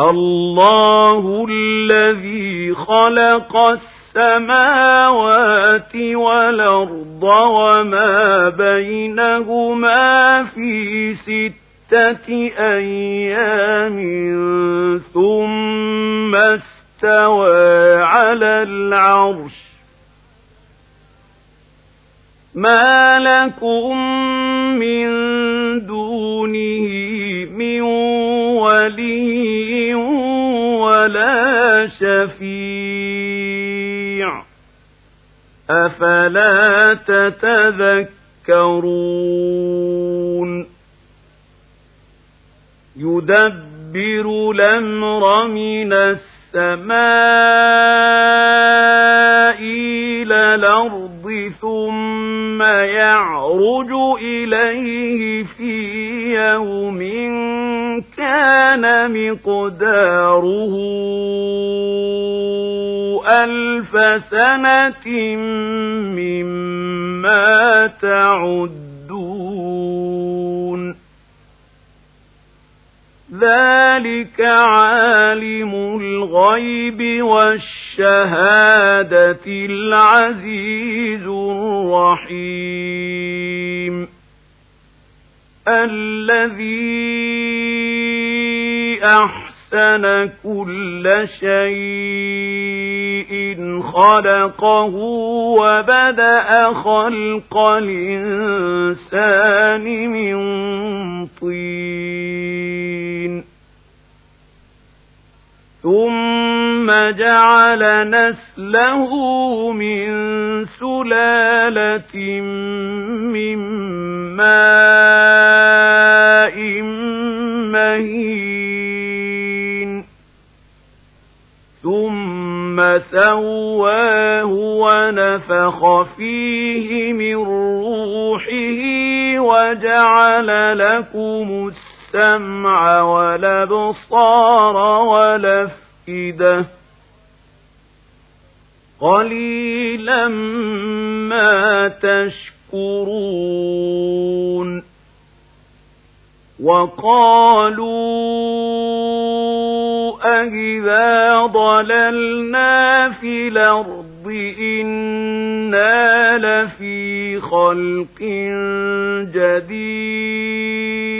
الله الذي خلق السماوات والأرض وما بينهما في ستة أيام ثم استوى على العرش. ما لكم من دونه ولي ولا شفيع. أفلا تتذكرون؟ يدبر الأمر من السماء إلى الأرض ثم يعرج إليه في يوم كان مقداره ألف سنة مما تعدون ذلك عالم الغيب والشهادة العزيز الرحيم الذي أحسن كل شيء خلقه وبدأ خلق الإنسان من طين ثم جعل نسله من سلالة من ماء مهين. ثم سواه ونفخ فيه من روحه وجعل لكم السمع والأبصار والأفئدة. قليلا ما تشكرون. وقالوا أَإِذَا ضللنا في الأرض إنا لفي خلق جديد.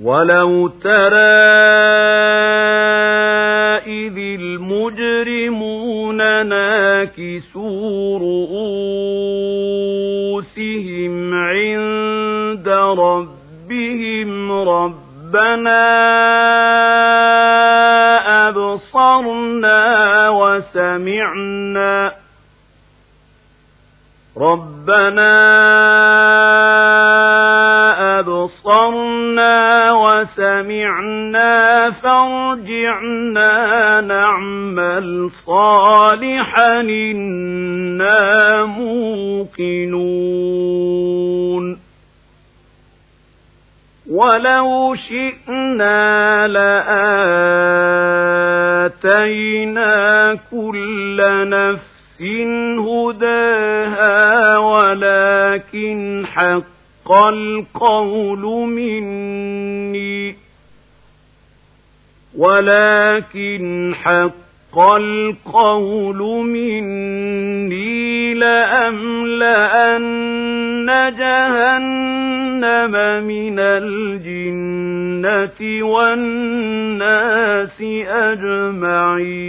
ولو ترى إذ المجرمون ناكسوا رؤوسهم عند ربهم ربنا أبصرنا وسمعنا ربنا أبصرنا وسمعنا فارجعنا نعمل صالحا إنا موقنون. ولو شئنا لآتينا كل نفس هداها ولكن حق القول مني ولكن حق القول مني لأملأن جهنم من الجنة والناس أجمعين.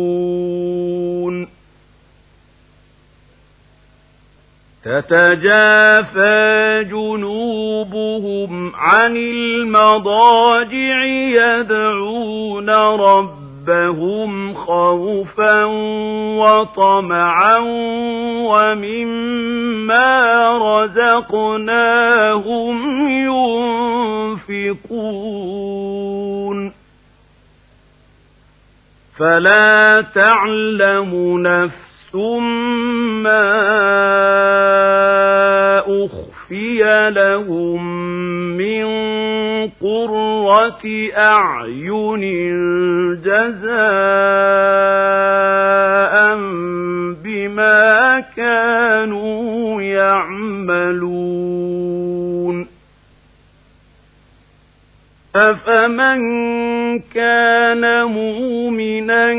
تتجافى جنوبهم عن المضاجع يدعون ربهم خوفا وطمعا ومما رزقناهم ينفقون. فلا تعلم نفس ثم أخفي لهم من قرة أعين جزاء بما كانوا يعملون أفمن كان مؤمنا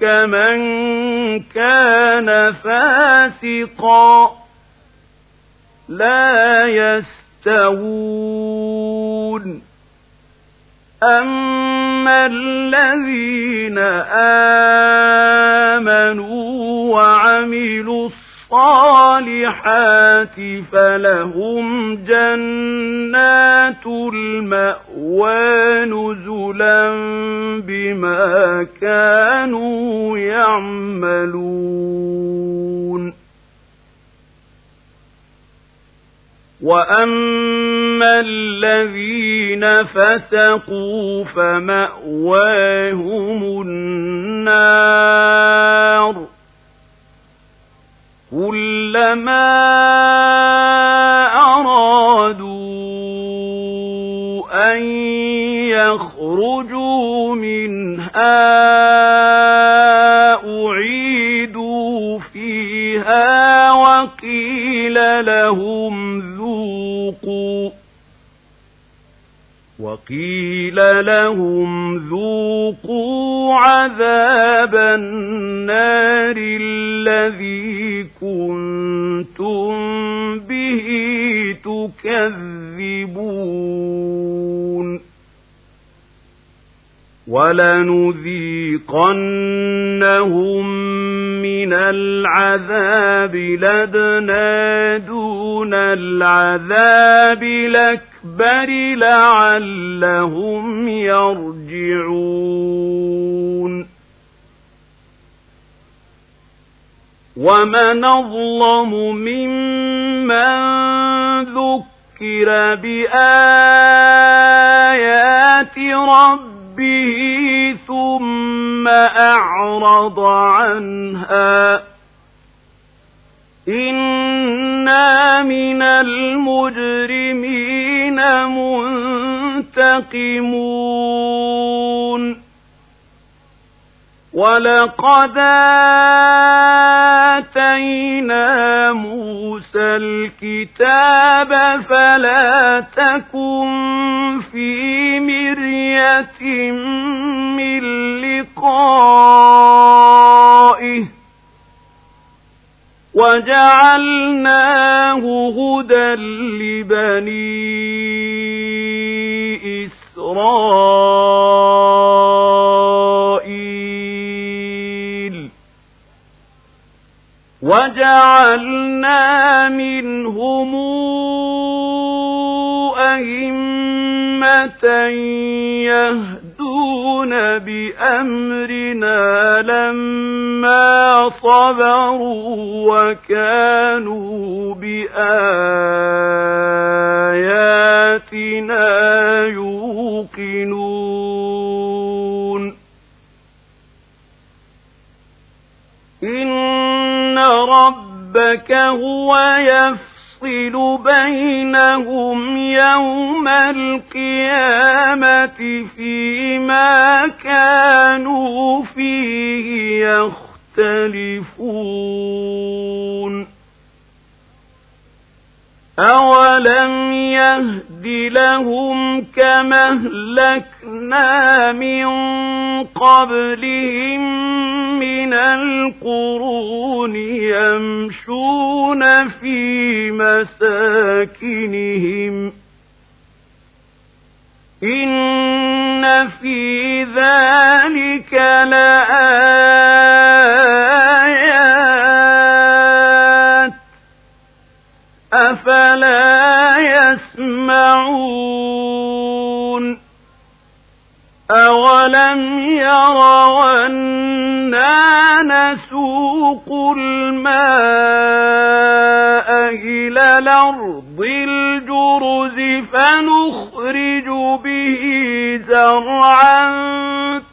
كمن كان فاسقا. لا يستوون. أما الذين آمنوا وعملوا الصالحات فلهم جنات المأوى نزلا بما كانوا يعملون. وأما الذين فسقوا فمأواهم النار كلما أرادوا أن يخرجوا منها أعيدوا فيها وقيل لهم ذوقوا وقيل لهم ذوقوا عذاب النار الذي كنتم به تكذبون. ولنذيقنهم من العذاب لدنا دون العذاب الأكبر لعلهم يرجعون. ومن أظلم ممن ذكر بآيات ربه أعرض عنها. إنا من المجرمين منتقمون. ولقد آتينا موسى الكتاب فلا تكن في مرية من لقائه وجعلناه هدى لبني إسرائيل وجعلنا منهم أئمة يهدون بأمرنا لما صبروا وكانوا بآياتنا يوقنون. إن ربك هو يفعل يفصل بينهم يوم القيامة فيما كانوا فيه يختلفون. أولم يهد لهم كما أهلكنا من قبلهم من القرون يمشون في مساكنهم إن في ذلك لآيات أولم يروا أنا نسوق الماء إلى الأرض الجرز فنخرج به زرعا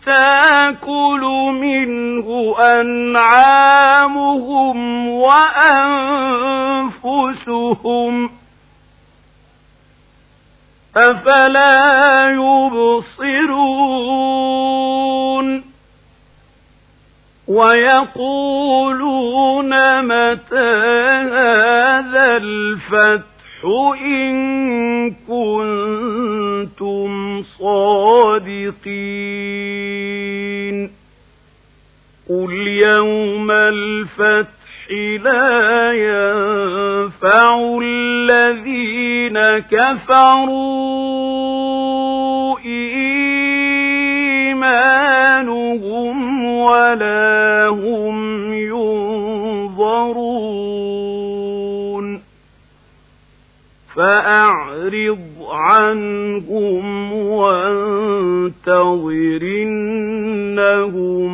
تاكل منه أنعامهم وأنفسهم أفلا يبصرون ويقولون متى هذا الفتح إن كنتم صادقين قل يوم الفتح لا ينفع الذين كفروا إيمانهم ولا هم ينظرون فأعرض عنهم وانتظر إنهم